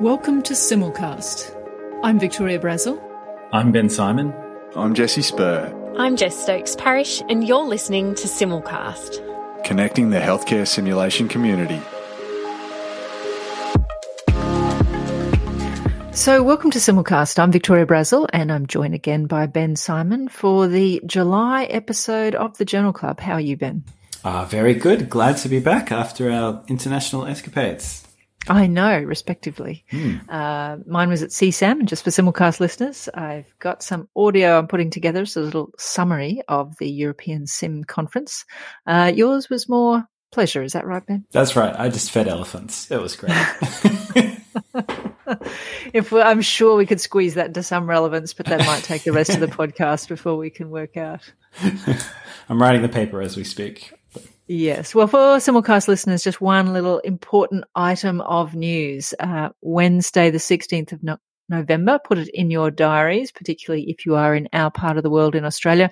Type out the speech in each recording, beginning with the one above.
Welcome to Simulcast. I'm Victoria Brazil. I'm Ben Symon. I'm Jesse Spurr. I'm Jess Stokes Parish, and you're listening to Simulcast, connecting the healthcare simulation community. So, welcome to Simulcast. I'm Victoria Brazil, and I'm joined again by Ben Symon for the July episode of the Journal Club. How are you, Ben? Ah, uh, very good. Glad to be back after our international escapades. I know, respectively. Mm. Uh, mine was at SESAM, and just for simulcast listeners. I've got some audio I'm putting together, so a little summary of the European Sim conference. Uh, yours was more pleasure, is that right, Ben? That's right. I just fed elephants. It was great. if I'm sure we could squeeze that into some relevance, but that might take the rest of the podcast before we can work out. I'm writing the paper as we speak. Yes. Well, for simulcast listeners, just one little important item of news. Uh, Wednesday, the 16th of no- November, put it in your diaries, particularly if you are in our part of the world in Australia.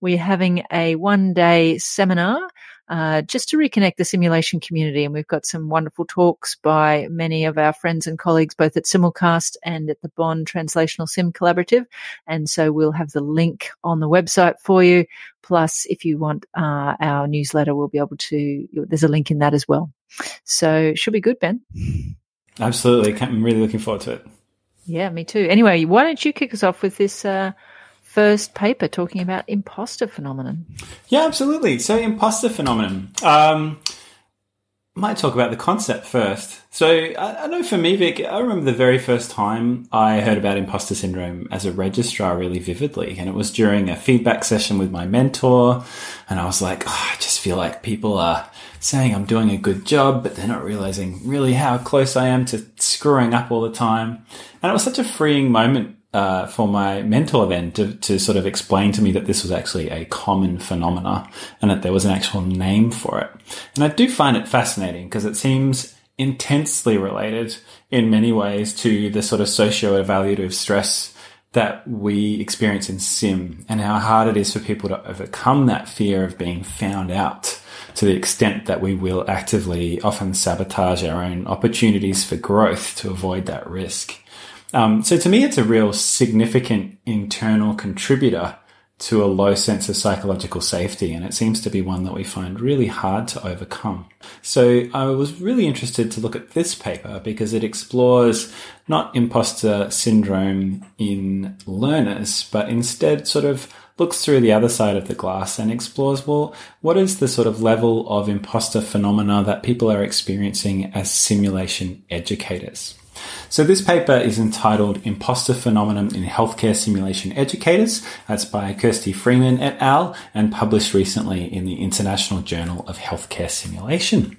We're having a one day seminar uh, just to reconnect the simulation community. And we've got some wonderful talks by many of our friends and colleagues, both at Simulcast and at the Bonn Translational Sim Collaborative. And so we'll have the link on the website for you. Plus, if you want uh, our newsletter, we'll be able to, there's a link in that as well. So should be good, Ben. Absolutely. I'm really looking forward to it. Yeah, me too. Anyway, why don't you kick us off with this uh, first paper talking about imposter phenomenon. Yeah, absolutely. So, imposter phenomenon. Um, might talk about the concept first. So, I, I, know for me, Vic, I remember the very first time I heard about imposter syndrome as a registrar really vividly. And it was during a feedback session with my mentor. And I was like, oh, I just feel like people are saying I'm doing a good job, but they're not realizing really how close I am to screwing up all the time. And it was such a freeing moment uh, for my mentor then to, to sort of explain to me that this was actually a common phenomena and that there was an actual name for it. And I do find it fascinating because it seems intensely related in many ways to the sort of socio-evaluative stress that we experience in sim and how hard it is for people to overcome that fear of being found out to the extent that we will actively often sabotage our own opportunities for growth to avoid that risk. Um, so to me, it's a real significant internal contributor to a low sense of psychological safety, and it seems to be one that we find really hard to overcome. So I was really interested to look at this paper because it explores not imposter syndrome in learners, but instead sort of looks through the other side of the glass and explores, well, what is the sort of level of imposter phenomena that people are experiencing as simulation educators? So this paper is entitled Imposter Phenomenon in Healthcare Simulation Educators. That's by Kirsty Freeman et al. and published recently in the International Journal of Healthcare Simulation.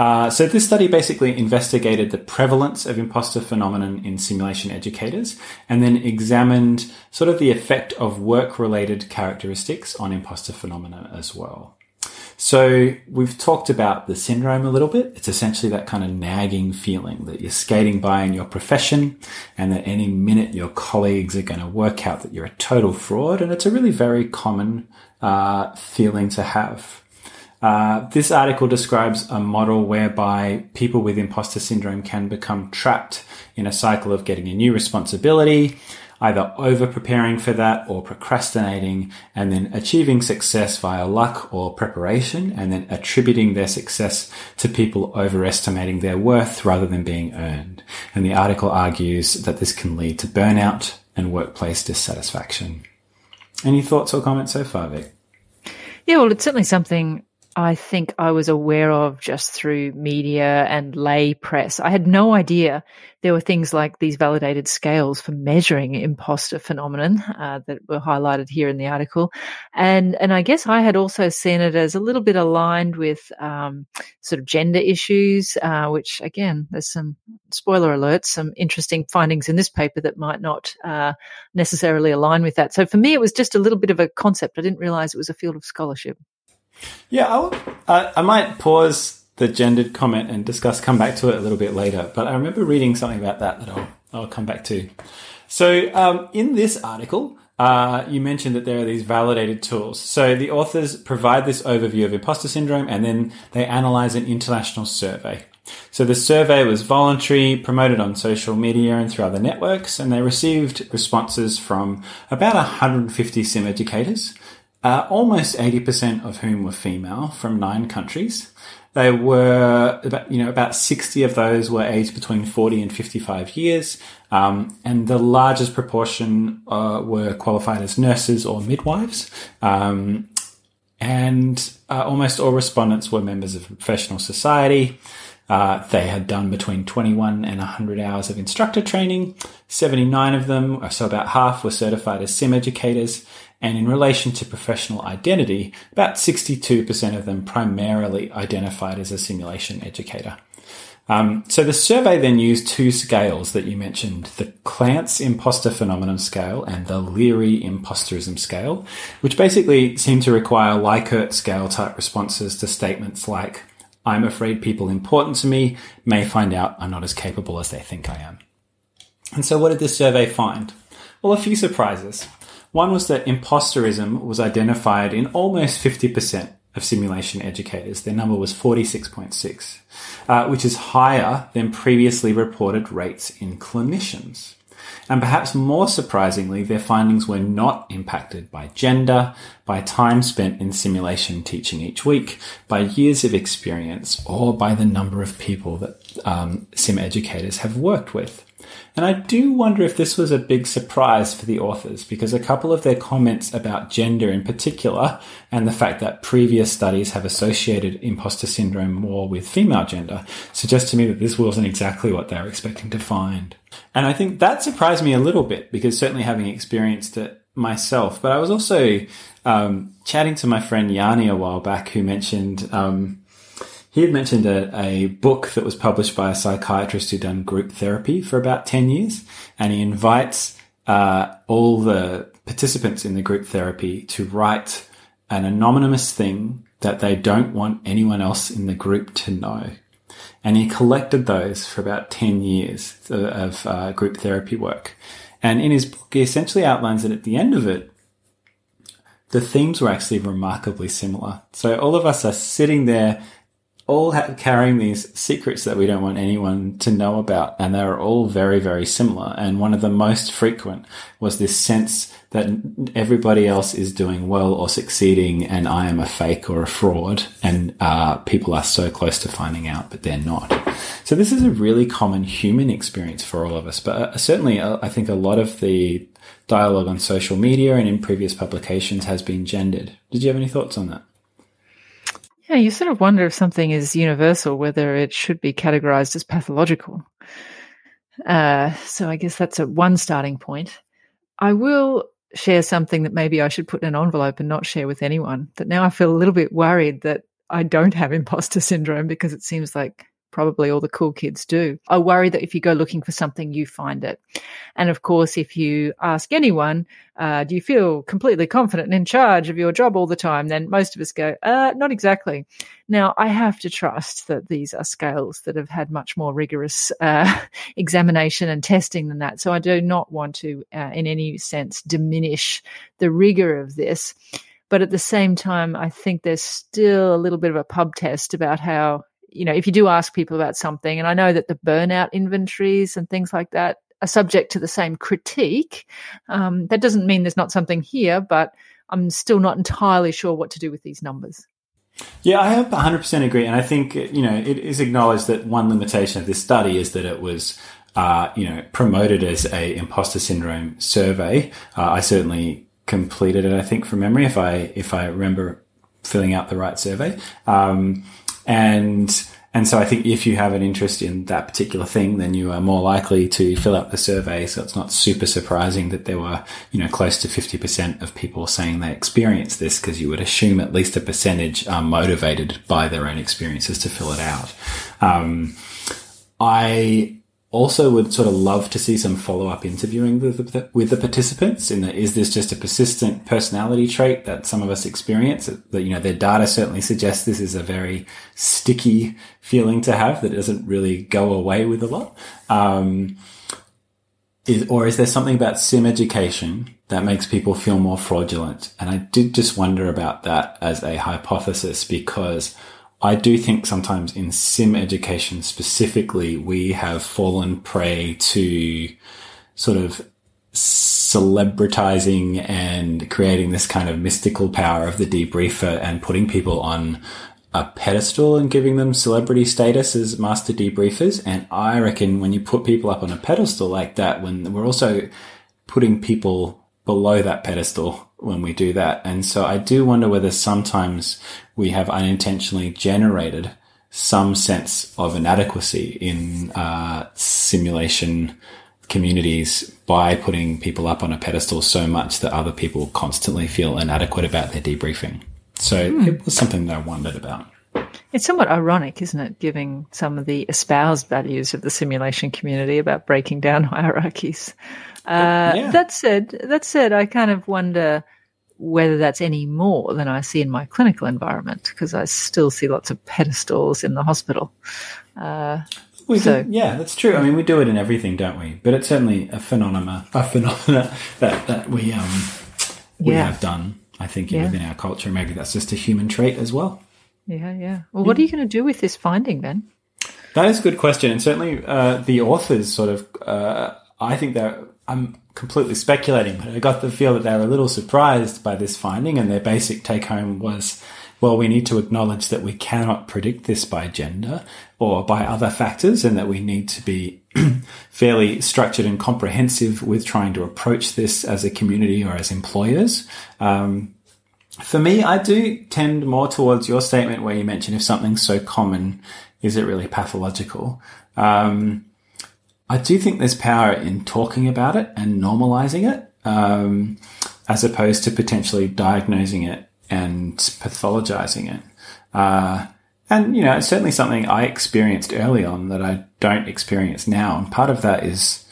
Uh, so this study basically investigated the prevalence of imposter phenomenon in simulation educators and then examined sort of the effect of work related characteristics on imposter phenomena as well. So we've talked about the syndrome a little bit. It's essentially that kind of nagging feeling that you're skating by in your profession and that any minute your colleagues are going to work out that you're a total fraud. And it's a really very common uh, feeling to have. Uh, this article describes a model whereby people with imposter syndrome can become trapped in a cycle of getting a new responsibility, either over preparing for that or procrastinating and then achieving success via luck or preparation and then attributing their success to people overestimating their worth rather than being earned. And the article argues that this can lead to burnout and workplace dissatisfaction. Any thoughts or comments so far, Vic? Yeah, well, it's certainly something I think I was aware of just through media and lay press. I had no idea there were things like these validated scales for measuring imposter phenomenon uh, that were highlighted here in the article, and and I guess I had also seen it as a little bit aligned with um, sort of gender issues, uh, which again, there's some spoiler alerts, some interesting findings in this paper that might not uh, necessarily align with that. So for me, it was just a little bit of a concept. I didn't realize it was a field of scholarship. Yeah, I, I might pause the gendered comment and discuss, come back to it a little bit later. But I remember reading something about that that I'll, I'll come back to. So um, in this article, uh, you mentioned that there are these validated tools. So the authors provide this overview of imposter syndrome and then they analyze an international survey. So the survey was voluntary, promoted on social media and through other networks, and they received responses from about 150 sim educators, uh, almost 80% of whom were female from nine countries. They were about, you know, about 60 of those were aged between 40 and 55 years. Um, and the largest proportion uh, were qualified as nurses or midwives. Um, and uh, almost all respondents were members of a professional society. Uh, they had done between 21 and 100 hours of instructor training. 79 of them, so about half, were certified as sim educators, and in relation to professional identity, about 62% of them primarily identified as a simulation educator. Um, so the survey then used two scales that you mentioned, the Clance imposter phenomenon scale and the Leary imposterism scale, which basically seem to require Likert scale type responses to statements like, I'm afraid people important to me may find out I'm not as capable as they think I am. And so what did this survey find? Well, a few surprises. One was that imposterism was identified in almost 50% of simulation educators. Their number was 46.6, uh, which is higher than previously reported rates in clinicians. And perhaps more surprisingly, their findings were not impacted by gender, by time spent in simulation teaching each week, by years of experience, or by the number of people that um, sim educators have worked with. And I do wonder if this was a big surprise for the authors because a couple of their comments about gender in particular and the fact that previous studies have associated imposter syndrome more with female gender suggest to me that this wasn't exactly what they were expecting to find. And I think that surprised me a little bit because certainly having experienced it myself, but I was also um, chatting to my friend Yanni a while back who mentioned um, he had mentioned a, a book that was published by a psychiatrist who'd done group therapy for about 10 years. And he invites uh, all the participants in the group therapy to write an anonymous thing that they don't want anyone else in the group to know. And he collected those for about 10 years of uh, group therapy work. And in his book, he essentially outlines that at the end of it, the themes were actually remarkably similar. So all of us are sitting there all carrying these secrets that we don't want anyone to know about. And they're all very, very similar. And one of the most frequent was this sense that everybody else is doing well or succeeding and I am a fake or a fraud. And, uh, people are so close to finding out, but they're not. So this is a really common human experience for all of us. But uh, certainly uh, I think a lot of the dialogue on social media and in previous publications has been gendered. Did you have any thoughts on that? Yeah, you sort of wonder if something is universal, whether it should be categorized as pathological. Uh, so I guess that's a one starting point. I will share something that maybe I should put in an envelope and not share with anyone. That now I feel a little bit worried that I don't have imposter syndrome because it seems like probably all the cool kids do. I worry that if you go looking for something, you find it. And of course, if you ask anyone, uh, do you feel completely confident and in charge of your job all the time? Then most of us go, uh, not exactly. Now, I have to trust that these are scales that have had much more rigorous uh, examination and testing than that. So I do not want to, uh, in any sense, diminish the rigor of this. But at the same time, I think there's still a little bit of a pub test about how you know, if you do ask people about something, and I know that the burnout inventories and things like that are subject to the same critique, um, that doesn't mean there's not something here, but I'm still not entirely sure what to do with these numbers. Yeah, I 100% agree. And I think, you know, it is acknowledged that one limitation of this study is that it was, uh, you know, promoted as a imposter syndrome survey. Uh, I certainly completed it, I think, from memory, if I, if I remember filling out the right survey. Um, and and so I think if you have an interest in that particular thing, then you are more likely to fill out the survey. So it's not super surprising that there were, you know, close to 50% of people saying they experienced this because you would assume at least a percentage are motivated by their own experiences to fill it out. Um, I also would sort of love to see some follow-up interviewing with the, with the participants in that is this just a persistent personality trait that some of us experience? That you know their data certainly suggests this is a very sticky feeling to have that doesn't really go away with a lot. Um, is, or is there something about sim education that makes people feel more fraudulent? And i did just wonder about that as a hypothesis because I do think sometimes in sim education specifically, we have fallen prey to sort of celebritizing and creating this kind of mystical power of the debriefer and putting people on a pedestal and giving them celebrity status as master debriefers. And I reckon when you put people up on a pedestal like that, when we're also putting people below that pedestal when we do that. And so I do wonder whether sometimes we have unintentionally generated some sense of inadequacy in uh, simulation communities by putting people up on a pedestal so much that other people constantly feel inadequate about their debriefing. So mm. it was something that I wondered about. It's somewhat ironic, isn't it, giving some of the espoused values of the simulation community about breaking down hierarchies. Uh, yeah. That said, that said, I kind of wonder whether that's any more than I see in my clinical environment because I still see lots of pedestals in the hospital. Uh, we so, do, yeah, that's true. I mean, we do it in everything, don't we? But it's certainly a phenomena, a phenomena that that we um we yeah. have done. I think yeah. within our culture, maybe that's just a human trait as well. Yeah, yeah. Well, what are you going to do with this finding then? That is a good question, and certainly uh, the authors sort of. Uh, I think that I'm completely speculating, but I got the feel that they were a little surprised by this finding, and their basic take home was well, we need to acknowledge that we cannot predict this by gender or by other factors, and that we need to be fairly structured and comprehensive with trying to approach this as a community or as employers. Um, for me, I do tend more towards your statement where you mention if something's so common, is it really pathological? Um, I do think there's power in talking about it and normalizing it, um, as opposed to potentially diagnosing it and pathologizing it. Uh, and, you know, it's certainly something I experienced early on that I don't experience now. And part of that is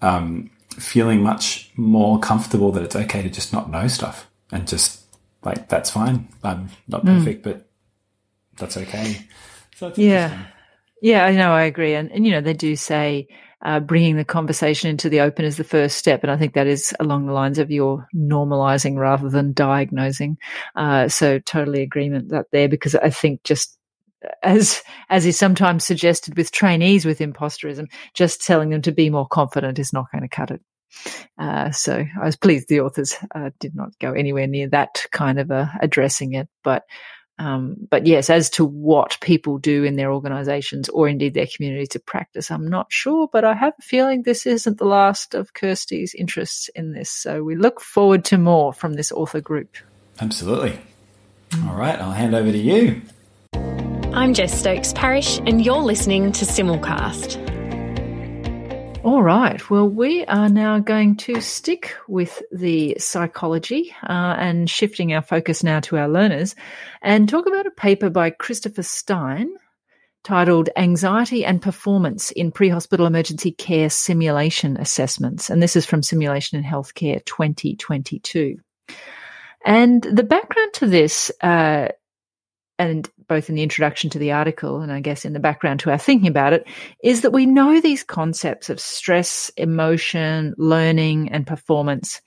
um, feeling much more comfortable that it's okay to just not know stuff and just, like, that's fine. I'm not hmm. perfect, mm. but that's okay. So yeah. Yeah, I know, I agree. And, and, you know, they do say, uh, bringing the conversation into the open is the first step. And I think that is along the lines of your normalizing rather than diagnosing. Uh, so totally agreement that there, because I think just as as is sometimes suggested with trainees with imposterism, just telling them to be more confident is not going to cut it. Uh, so I was pleased the authors uh, did not go anywhere near that kind of uh, addressing it, but um, but yes, as to what people do in their organizations or indeed their community to practice, I'm not sure, but I have a feeling this isn't the last of Kirsty's interests in this. So we look forward to more from this author group. Absolutely. All right, I'll hand over to you. I'm Jess Stokes Parish, and you're listening to Simulcast. All right. Well, we are now going to stick with the psychology uh, and shifting our focus now to our learners and talk about a paper by Christopher Stein titled Anxiety and Performance in Pre-Hospital Emergency Care Simulation Assessments. And this is from Simulation in Healthcare 2022. And the background to this uh, and both in the introduction to the article and I guess in the background to our thinking about it, is that we know these concepts of stress, emotion, learning, and performance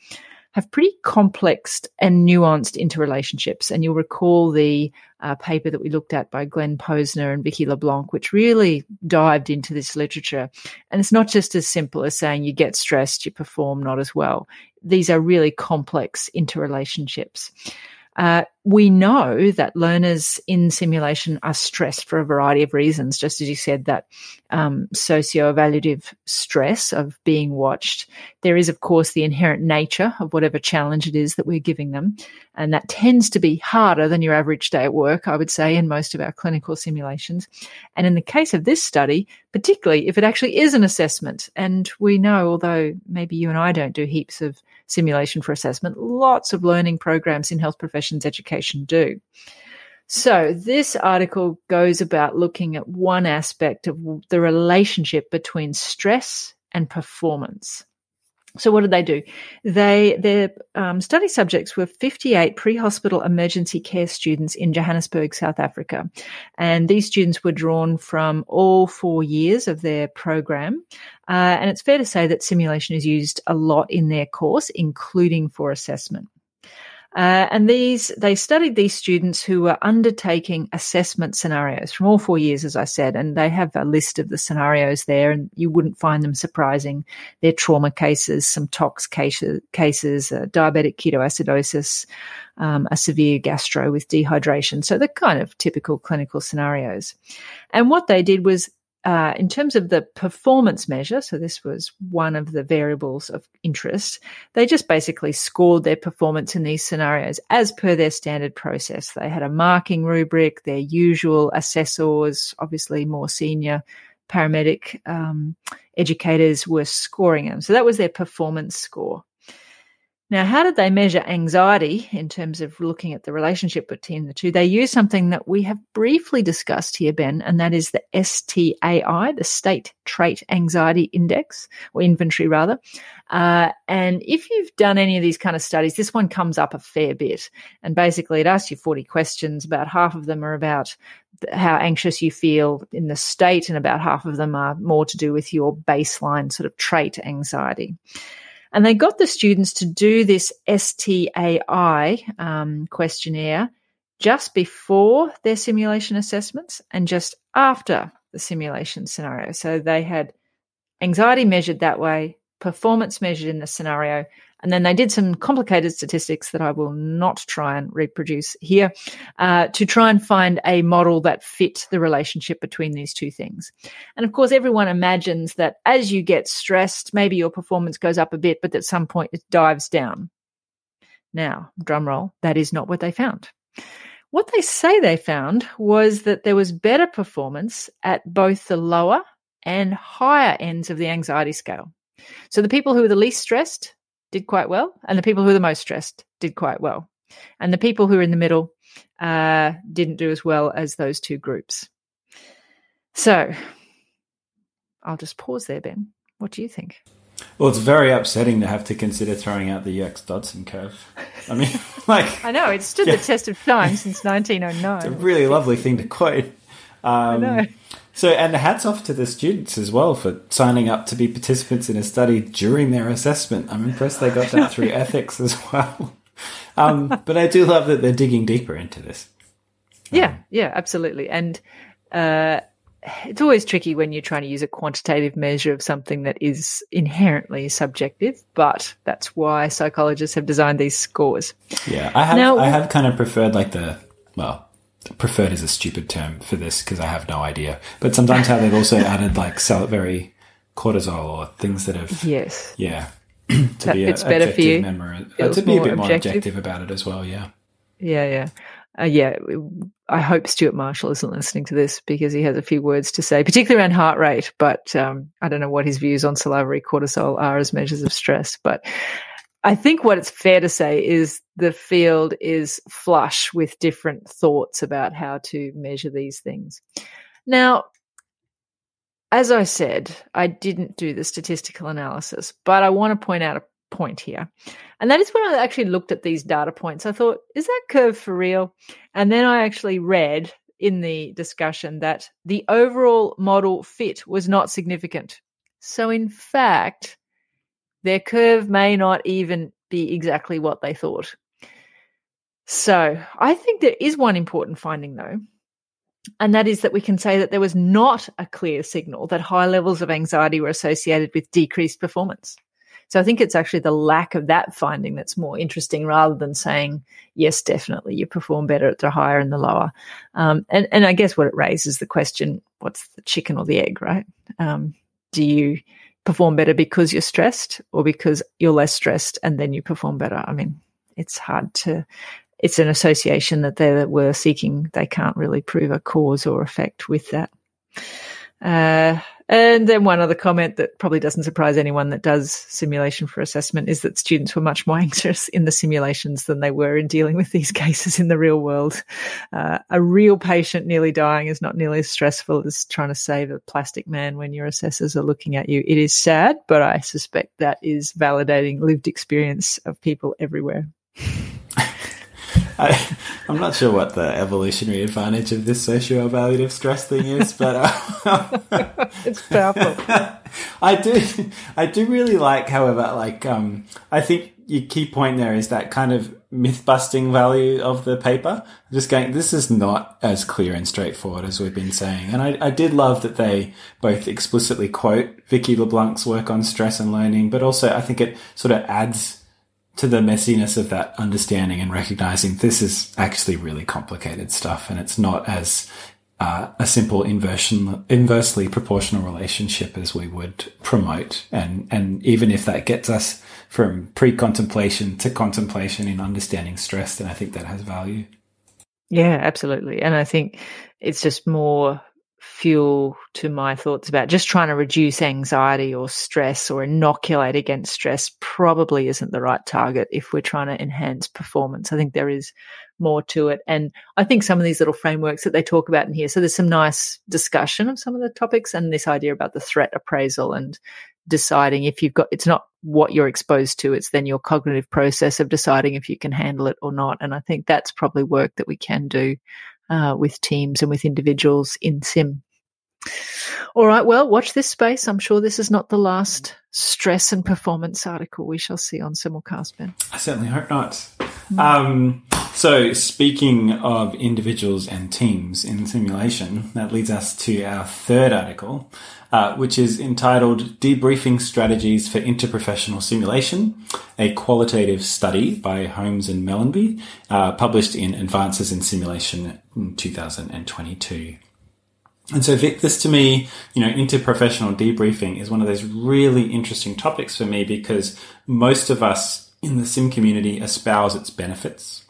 have pretty complex and nuanced interrelationships. And you'll recall the uh, paper that we looked at by Glenn Posner and Vicki LeBlanc, which really dived into this literature. And it's not just as simple as saying you get stressed, you perform not as well. These are really complex interrelationships. Uh, we know that learners in simulation are stressed for a variety of reasons, just as you said, that um, socio-evaluative stress of being watched. There is, of course, the inherent nature of whatever challenge it is that we're giving them. And that tends to be harder than your average day at work, I would say, in most of our clinical simulations. And in the case of this study, particularly if it actually is an assessment, and we know, although maybe you and I don't do heaps of simulation for assessment, lots of learning programs in health professions education do. So, this article goes about looking at one aspect of the relationship between stress and performance. So what did they do? They their um, study subjects were 58 pre-hospital emergency care students in Johannesburg, South Africa, and these students were drawn from all four years of their program. Uh, and it's fair to say that simulation is used a lot in their course, including for assessment. Uh, and these, they studied these students who were undertaking assessment scenarios from all four years, as I said, and they have a list of the scenarios there, and you wouldn't find them surprising. They're trauma cases, some tox cases, cases uh, diabetic ketoacidosis, um, a severe gastro with dehydration. So the kind of typical clinical scenarios. And what they did was uh, in terms of the performance measure, so this was one of the variables of interest, they just basically scored their performance in these scenarios as per their standard process. They had a marking rubric, their usual assessors, obviously more senior paramedic um, educators were scoring them. So that was their performance score. Now, how did they measure anxiety in terms of looking at the relationship between the two? They use something that we have briefly discussed here, Ben, and that is the STAI, the State Trait Anxiety Index, or inventory rather. Uh, and if you've done any of these kind of studies, this one comes up a fair bit. And basically, it asks you 40 questions. About half of them are about how anxious you feel in the state, and about half of them are more to do with your baseline sort of trait anxiety. And they got the students to do this STAI um, questionnaire just before their simulation assessments and just after the simulation scenario. So they had anxiety measured that way, performance measured in the scenario, and then they did some complicated statistics that I will not try and reproduce here uh, to try and find a model that fit the relationship between these two things. And of course, everyone imagines that as you get stressed, maybe your performance goes up a bit, but at some point it dives down. Now, drum roll, that is not what they found. What they say they found was that there was better performance at both the lower and higher ends of the anxiety scale. So the people who were the least stressed did quite well, and the people who were the most stressed did quite well. And the people who were in the middle uh, didn't do as well as those two groups. So I'll just pause there, Ben. What do you think? Well, it's very upsetting to have to consider throwing out the Yerkes Dodson curve. I mean, like. I know, it's stood yeah. the test of time since 1909. It's a really lovely thing to quote. Um, I know. So, and hats off to the students as well for signing up to be participants in a study during their assessment. I'm impressed they got that through ethics as well. Um, but I do love that they're digging deeper into this. Yeah, um, yeah, absolutely. And uh, it's always tricky when you're trying to use a quantitative measure of something that is inherently subjective, but that's why psychologists have designed these scores. Yeah, I have, now, I have kind of preferred like the, well, preferred is a stupid term for this because I have no idea. But sometimes how they've also added like salivary cortisol or things that have yes yeah to that be it's a, better for you memory, uh, to be a bit more objective about it as well. Yeah, yeah, yeah. Uh, yeah, I hope Stuart Marshall isn't listening to this because he has a few words to say, particularly around heart rate. But um, I don't know what his views on salivary cortisol are as measures of stress. But I think what it's fair to say is the field is flush with different thoughts about how to measure these things. Now, as I said, I didn't do the statistical analysis, but I want to point out a point here. And that is when I actually looked at these data points, I thought, is that curve for real? And then I actually read in the discussion that the overall model fit was not significant. So, in fact, their curve may not even be exactly what they thought. So I think there is one important finding though, and that is that we can say that there was not a clear signal that high levels of anxiety were associated with decreased performance. So I think it's actually the lack of that finding that's more interesting rather than saying, yes, definitely you perform better at the higher and the lower. Um, and, and I guess what it raises the question, what's the chicken or the egg, right? Um, do you perform better because you're stressed or because you're less stressed and then you perform better. I mean, it's hard to, it's an association that they were seeking. They can't really prove a cause or effect with that. Uh, and then one other comment that probably doesn't surprise anyone that does simulation for assessment is that students were much more anxious in the simulations than they were in dealing with these cases in the real world. Uh, a real patient nearly dying is not nearly as stressful as trying to save a plastic man when your assessors are looking at you. It is sad, but I suspect that is validating lived experience of people everywhere. I, am not sure what the evolutionary advantage of this socio-evaluative stress thing is, but uh, it's powerful. I do, I do really like, however, like, um, I think your key point there is that kind of myth busting value of the paper. Just going, this is not as clear and straightforward as we've been saying. And I, I did love that they both explicitly quote Vicki LeBlanc's work on stress and learning, but also I think it sort of adds to the messiness of that understanding and recognizing this is actually really complicated stuff and it's not as uh, a simple inversion, inversely proportional relationship as we would promote. And, and even if that gets us from pre-contemplation to contemplation in understanding stress, then I think that has value. Yeah, absolutely. And I think it's just more fuel to my thoughts about just trying to reduce anxiety or stress or inoculate against stress probably isn't the right target if we're trying to enhance performance. I think there is more to it. And I think some of these little frameworks that they talk about in here, so there's some nice discussion of some of the topics and this idea about the threat appraisal and deciding if you've got, it's not what you're exposed to, it's then your cognitive process of deciding if you can handle it or not. And I think that's probably work that we can do uh, with teams and with individuals in sim. All right, well, watch this space. I'm sure this is not the last stress and performance article we shall see on Simulcast, Ben. I certainly hope not. Um, so, speaking of individuals and teams in simulation, that leads us to our third article, uh, which is entitled Debriefing Strategies for Interprofessional Simulation, a qualitative study by Holmes and Mellanby, uh, published in Advances in Simulation in 2022. And so, Vic, this to me, you know, interprofessional debriefing is one of those really interesting topics for me because most of us in the sim community espouse its benefits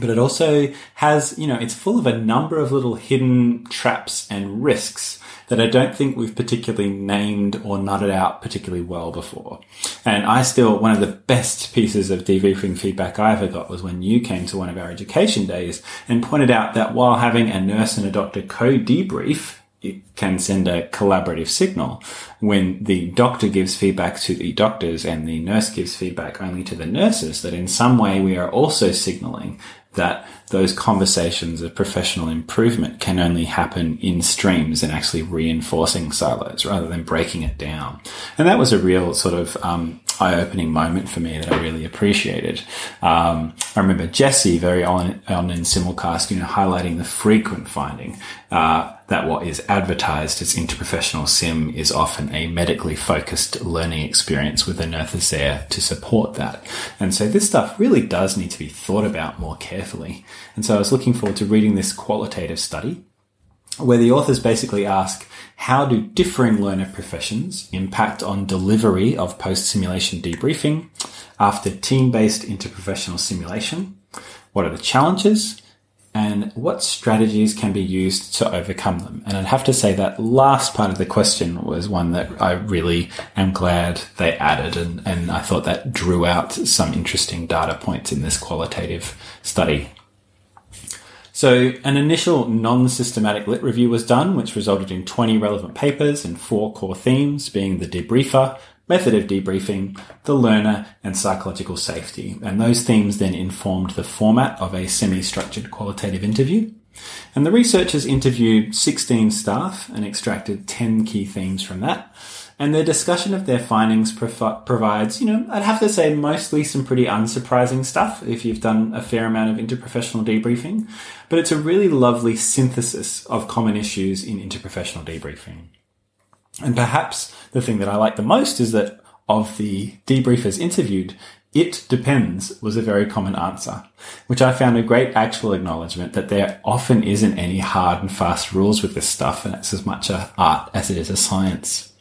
but it also has, you know, it's full of a number of little hidden traps and risks that I don't think we've particularly named or nutted out particularly well before. And I still, one of the best pieces of debriefing feedback I ever got was when you came to one of our education days and pointed out that while having a nurse and a doctor co-debrief, it can send a collaborative signal when the doctor gives feedback to the doctors and the nurse gives feedback only to the nurses that in some way we are also signaling that those conversations of professional improvement can only happen in streams and actually reinforcing silos rather than breaking it down. And that was a real sort of um, eye-opening moment for me that I really appreciated. Um, I remember Jesse very on, on in simulcast, you know, highlighting the frequent finding uh, that what is advertised as interprofessional sim is often a medically focused learning experience with a nurse there to support that. And so this stuff really does need to be thought about more carefully. And so I was looking forward to reading this qualitative study where the authors basically ask how do differing learner professions impact on delivery of post simulation debriefing after team based interprofessional simulation? What are the challenges? And what strategies can be used to overcome them? And I'd have to say that last part of the question was one that I really am glad they added. And, and I thought that drew out some interesting data points in this qualitative study. So an initial non-systematic lit review was done, which resulted in 20 relevant papers and four core themes being the debriefer, method of debriefing, the learner, and psychological safety. And those themes then informed the format of a semi-structured qualitative interview. And the researchers interviewed 16 staff and extracted 10 key themes from that and their discussion of their findings provides, you know, I'd have to say mostly some pretty unsurprising stuff if you've done a fair amount of interprofessional debriefing, but it's a really lovely synthesis of common issues in interprofessional debriefing. And perhaps the thing that I like the most is that of the debriefers interviewed, it depends was a very common answer, which I found a great actual acknowledgement that there often isn't any hard and fast rules with this stuff, and it's as much a art as it is a science.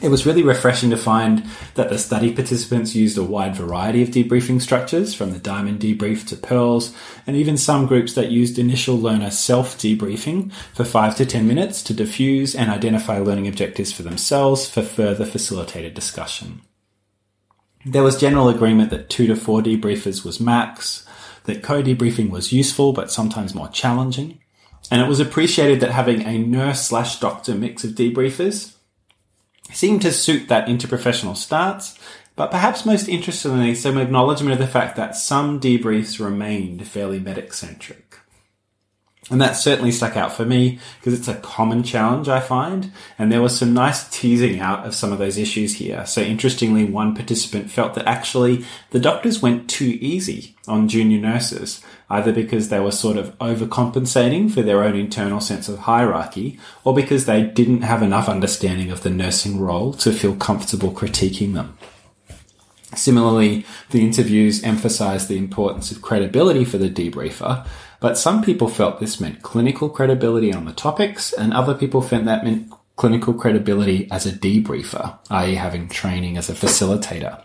It was really refreshing to find that the study participants used a wide variety of debriefing structures, from the diamond debrief to pearls, and even some groups that used initial learner self debriefing for 5 to 10 minutes to diffuse and identify learning objectives for themselves for further facilitated discussion. There was general agreement that 2 to 4 debriefers was max, that co debriefing was useful but sometimes more challenging, and it was appreciated that having a nurse slash doctor mix of debriefers seemed to suit that interprofessional stance, but perhaps most interestingly, some acknowledgement of the fact that some debriefs remained fairly medic centric. And that certainly stuck out for me because it's a common challenge I find. And there was some nice teasing out of some of those issues here. So interestingly, one participant felt that actually the doctors went too easy on junior nurses, either because they were sort of overcompensating for their own internal sense of hierarchy or because they didn't have enough understanding of the nursing role to feel comfortable critiquing them. Similarly, the interviews emphasized the importance of credibility for the debriefer, but some people felt this meant clinical credibility on the topics, and other people felt that meant clinical credibility as a debriefer, i.e., having training as a facilitator.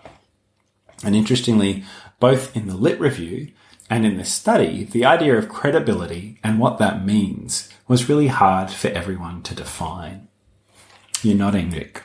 And interestingly, both in the lit review and in the study, the idea of credibility and what that means was really hard for everyone to define. You're nodding, Vic.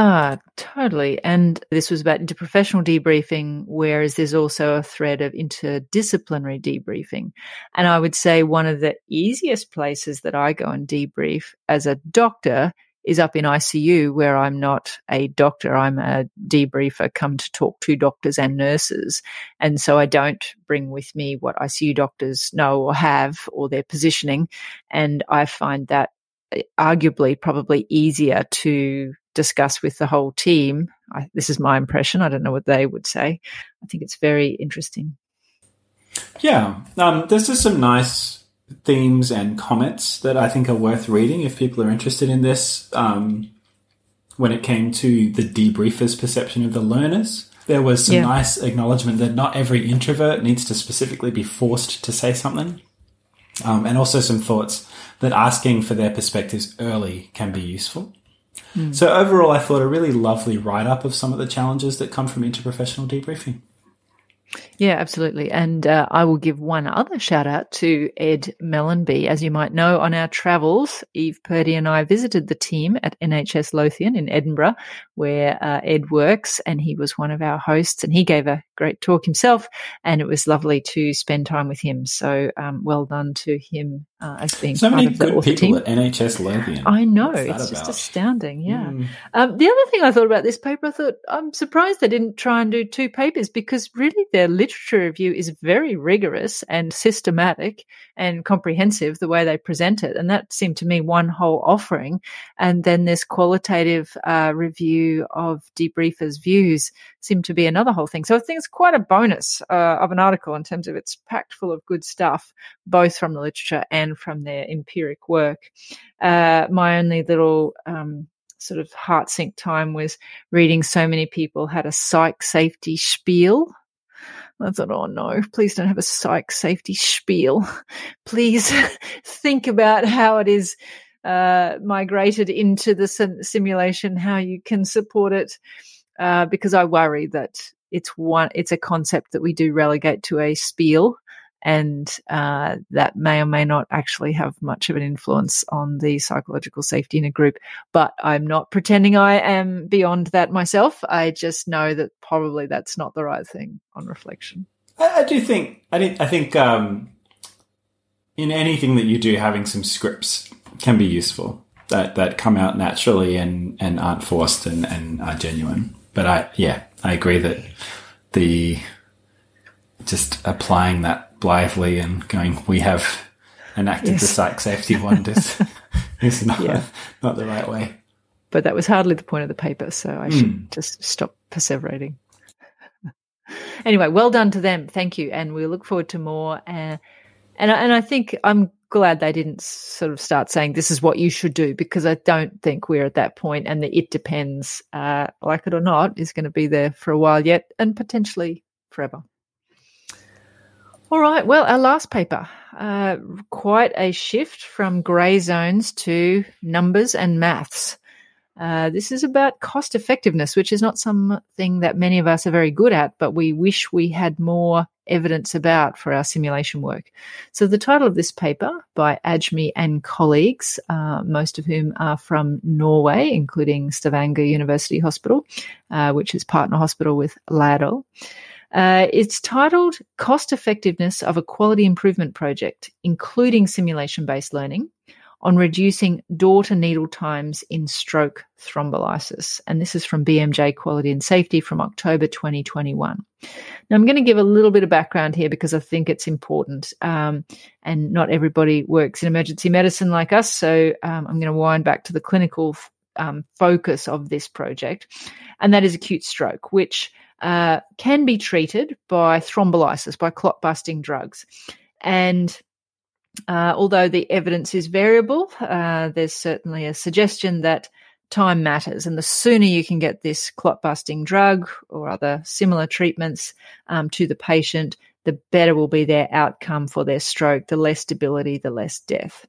Ah, totally. And this was about interprofessional debriefing, whereas there's also a thread of interdisciplinary debriefing. And I would say one of the easiest places that I go and debrief as a doctor is up in ICU, where I'm not a doctor. I'm a debriefer come to talk to doctors and nurses. And so I don't bring with me what ICU doctors know or have or their positioning. And I find that eh, arguably probably easier to discuss with the whole team. I, this is my impression. I don't know what they would say. I think it's very interesting. Yeah, um, there's just some nice themes and comments that I think are worth reading if people are interested in this. Um, when it came to the debriefer's perception of the learners, there was some yeah. nice acknowledgement that not every introvert needs to specifically be forced to say something. Um, and also some thoughts that asking for their perspectives early can be useful. So overall, I thought a really lovely write up of some of the challenges that come from interprofessional debriefing. Yeah, absolutely. And uh, I will give one other shout out to Ed Mellanby. As you might know, on our travels, Eve Purdy and I visited the team at NHS Lothian in Edinburgh, where uh, Ed works, and he was one of our hosts, and he gave a great talk himself, and it was lovely to spend time with him. So um, well done to him uh, as being so many good people team. at NHS Lothian. I know it's about? just astounding. Yeah. Mm. Um, the other thing I thought about this paper, I thought I'm surprised they didn't try and do two papers because really their literature review is very rigorous and systematic and comprehensive the way they present it, and that seemed to me one whole offering. And then this qualitative uh, review of debriefers' views seemed to be another whole thing. So I think it's quite a bonus uh, of an article in terms of it's packed full of good stuff, both from the literature and from their empiric work. Uh, my only little um, sort of heart sink time was reading so many people had a psych safety spiel. I thought, oh no, please don't have a psych safety spiel. Please think about how it is uh, migrated into the sim- simulation, how you can support it, uh, because I worry that it's one, it's a concept that we do relegate to a spiel and uh, that may or may not actually have much of an influence on the psychological safety in a group. But I'm not pretending I am beyond that myself. I just know that probably that's not the right thing on reflection. I, I do think I I think um, in anything that you do, having some scripts can be useful that that come out naturally and and aren't forced and and are genuine. But I yeah I agree that the just applying that blithely and going, "We have enacted yes. the psych safety wonders," is not yeah. not the right way. But that was hardly the point of the paper, so I mm. should hmm. just stop perseverating. anyway, well done to them. Thank you, and we look forward to more. Uh, and and I think I'm glad they didn't sort of start saying this is what you should do because I don't think we're at that point, and the it depends, uh, like it or not, is going to be there for a while yet, and potentially forever. All right. Well, our last paper, uh, quite a shift from grey zones to numbers and maths. Uh, this is about cost effectiveness, which is not something that many of us are very good at, but we wish we had more evidence about for our simulation work. So, the title of this paper by Ajmi and colleagues, uh, most of whom are from Norway, including Stavanger University Hospital, uh, which is partner hospital with Laerdal. Uh, it's titled Cost Effectiveness of a Quality Improvement Project, including simulation based learning on reducing door to needle times in stroke thrombolysis. And this is from BMJ Quality and Safety from October 2021. Now, I'm going to give a little bit of background here because I think it's important. Um, and not everybody works in emergency medicine like us. So um, I'm going to wind back to the clinical um, focus of this project. And that is acute stroke, which uh, can be treated by thrombolysis, by clot busting drugs. And uh, although the evidence is variable, uh, there's certainly a suggestion that time matters. And the sooner you can get this clot busting drug or other similar treatments um, to the patient, the better will be their outcome for their stroke, the less debility, the less death.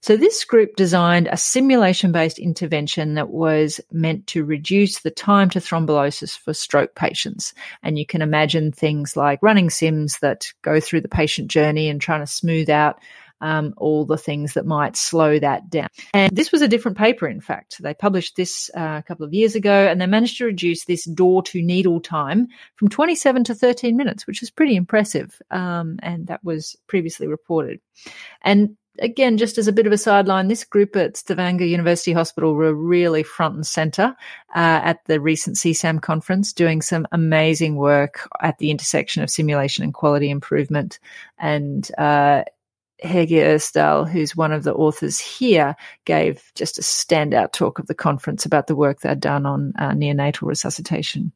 So this group designed a simulation based intervention that was meant to reduce the time to thrombolysis for stroke patients. And you can imagine things like running sims that go through the patient journey and trying to smooth out um, all the things that might slow that down. And this was a different paper, in fact. They published this uh, a couple of years ago and they managed to reduce this door to needle time from 27 to 13 minutes, which is pretty impressive. Um, and that was previously reported. And again, just as a bit of a sideline, this group at Stavanger University Hospital were really front and center uh, at the recent SESAM conference, doing some amazing work at the intersection of simulation and quality improvement. And uh, Hege Ersdal, who's one of the authors here, gave just a standout talk of the conference about the work they'd done on uh, neonatal resuscitation.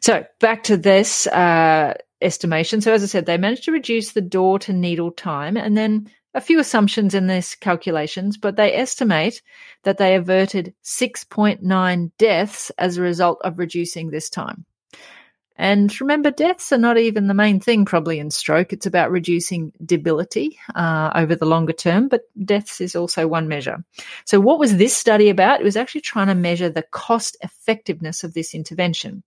So back to this uh, estimation. So as I said, they managed to reduce the door to needle time and then a few assumptions in this calculations, but they estimate that they averted 6.9 deaths as a result of reducing this time. And remember, deaths are not even the main thing probably in stroke. It's about reducing debility uh, over the longer term, but deaths is also one measure. So, what was this study about? It was actually trying to measure the cost effectiveness of this intervention.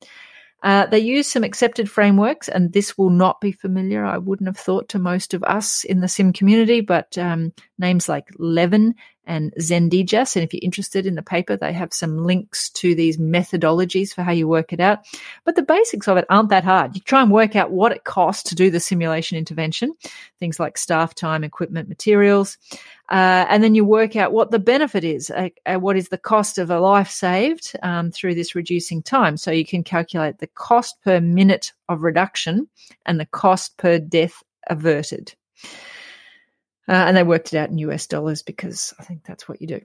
Uh, they use some accepted frameworks, and this will not be familiar, I wouldn't have thought, to most of us in the sim community, but um, names like Levin and Zendejas. And if you're interested in the paper, they have some links to these methodologies for how you work it out. But the basics of it aren't that hard. You try and work out what it costs to do the simulation intervention, things like staff time, equipment, materials. Uh, and then you work out what the benefit is, uh, uh, what is the cost of a life saved um, through this reducing time. So you can calculate the cost per minute of reduction and the cost per death averted. Uh, and they worked it out in US dollars because I think that's what you do.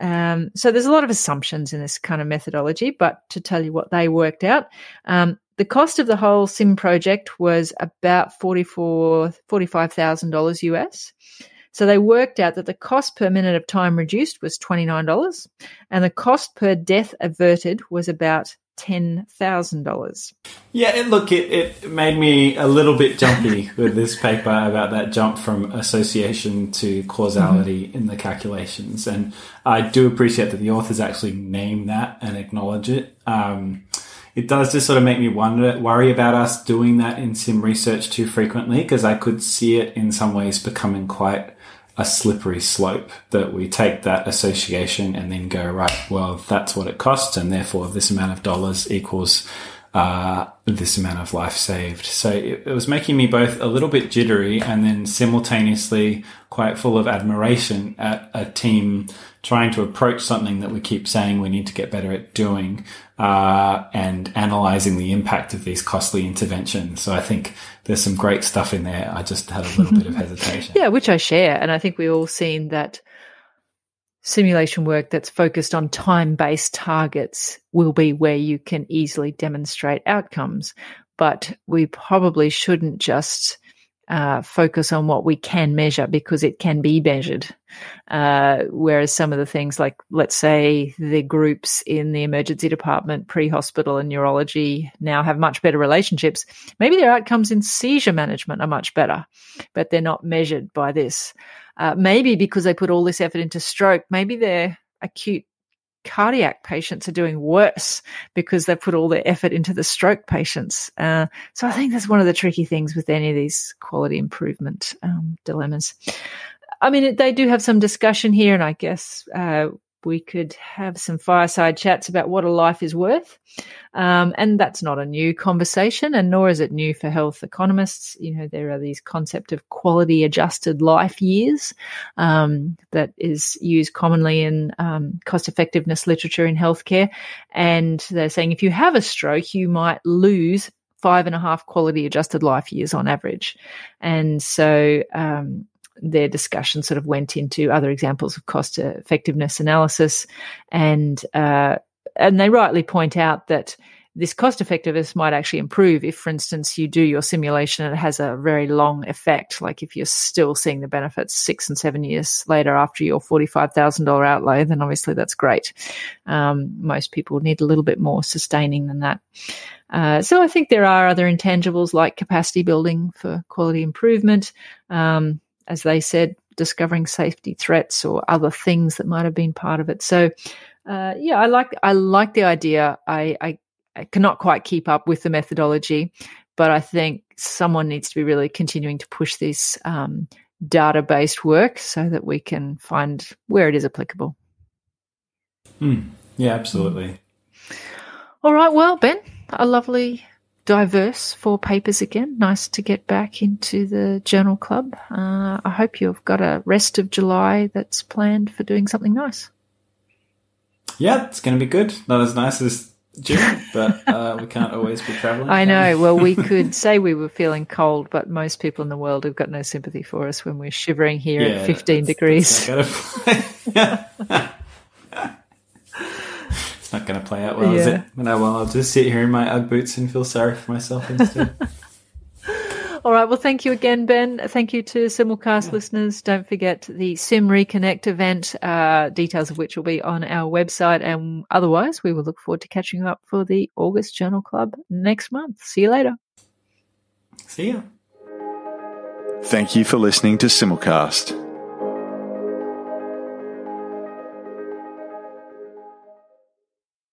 Um, so there's a lot of assumptions in this kind of methodology, but to tell you what they worked out, um, the cost of the whole sim project was about $44, $45,000 US. So they worked out that the cost per minute of time reduced was $29 and the cost per death averted was about $10,000. Yeah, it, look, it, it made me a little bit jumpy with this paper about that jump from association to causality mm-hmm. in the calculations. And I do appreciate that the authors actually name that and acknowledge it. Um, it does just sort of make me wonder, worry about us doing that in sim research too frequently because I could see it in some ways becoming quite a slippery slope that we take that association and then go, right, well, that's what it costs. And therefore this amount of dollars equals, uh, this amount of life saved. So it, it, was making me both a little bit jittery and then simultaneously quite full of admiration at a team trying to approach something that we keep saying we need to get better at doing, uh, and analyzing the impact of these costly interventions. So I think there's some great stuff in there. I just had a little bit of hesitation. Yeah, which I share. And I think we've all seen that simulation work that's focused on time based targets will be where you can easily demonstrate outcomes. But we probably shouldn't just uh, focus on what we can measure because it can be measured. Uh, whereas some of the things like, let's say the groups in the emergency department, pre-hospital and neurology now have much better relationships. Maybe their outcomes in seizure management are much better, but they're not measured by this. Uh, maybe because they put all this effort into stroke, maybe their acute cardiac patients are doing worse because they put all their effort into the stroke patients. Uh, so I think that's one of the tricky things with any of these quality improvement um, dilemmas. I mean, they do have some discussion here, and I guess uh, we could have some fireside chats about what a life is worth. Um, and that's not a new conversation, and nor is it new for health economists. You know, there are these concept of quality adjusted life years um, that is used commonly in um, cost effectiveness literature in healthcare. And they're saying if you have a stroke, you might lose five and a half quality adjusted life years on average. And so, um, their discussion sort of went into other examples of cost effectiveness analysis, and uh, and they rightly point out that this cost effectiveness might actually improve if, for instance, you do your simulation and it has a very long effect. Like if you're still seeing the benefits six and seven years later after your $45,000 outlay, then obviously that's great. Um, most people need a little bit more sustaining than that. Uh, so I think there are other intangibles like capacity building for quality improvement. Um, as they said, discovering safety threats or other things that might have been part of it. So, uh, yeah, I like I like the idea. I, I, I cannot quite keep up with the methodology, but I think someone needs to be really continuing to push this um, data based work so that we can find where it is applicable. Mm, yeah, absolutely. All right. Well, Ben, a lovely diverse four papers again. Nice to get back into the journal club. Uh, I hope you've got a rest of July that's planned for doing something nice. Yeah, it's going to be good. Not as nice as June, but uh, we can't always be traveling. I know. well, we could say we were feeling cold, but most people in the world have got no sympathy for us when we're shivering here yeah, at 15 that's, degrees. That's not going to play out well, yeah. is it? No, well, I'll just sit here in my UGG boots and feel sorry for myself instead. All right. Well, thank you again, Ben. Thank you to Simulcast yeah. listeners. Don't forget the Sim Reconnect event, uh, details of which will be on our website. And otherwise, we will look forward to catching you up for the August Journal Club next month. See you later. See ya. Thank you for listening to Simulcast.